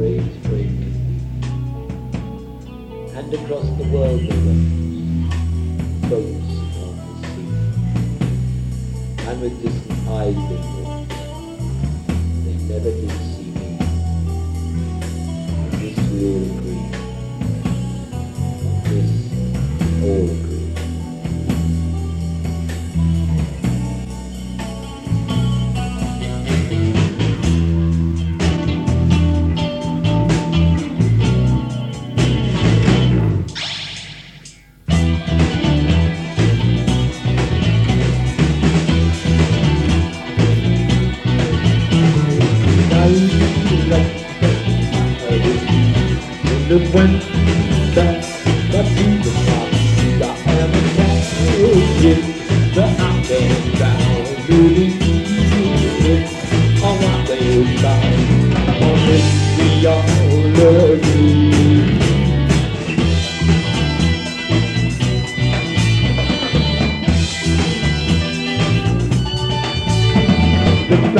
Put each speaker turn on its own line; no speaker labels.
praise, praise. And across the world they were boats on the sea. And with distant eyes they looked. They never did the wind that that to the top I am a cat that I can down really on what they found on this we all agree the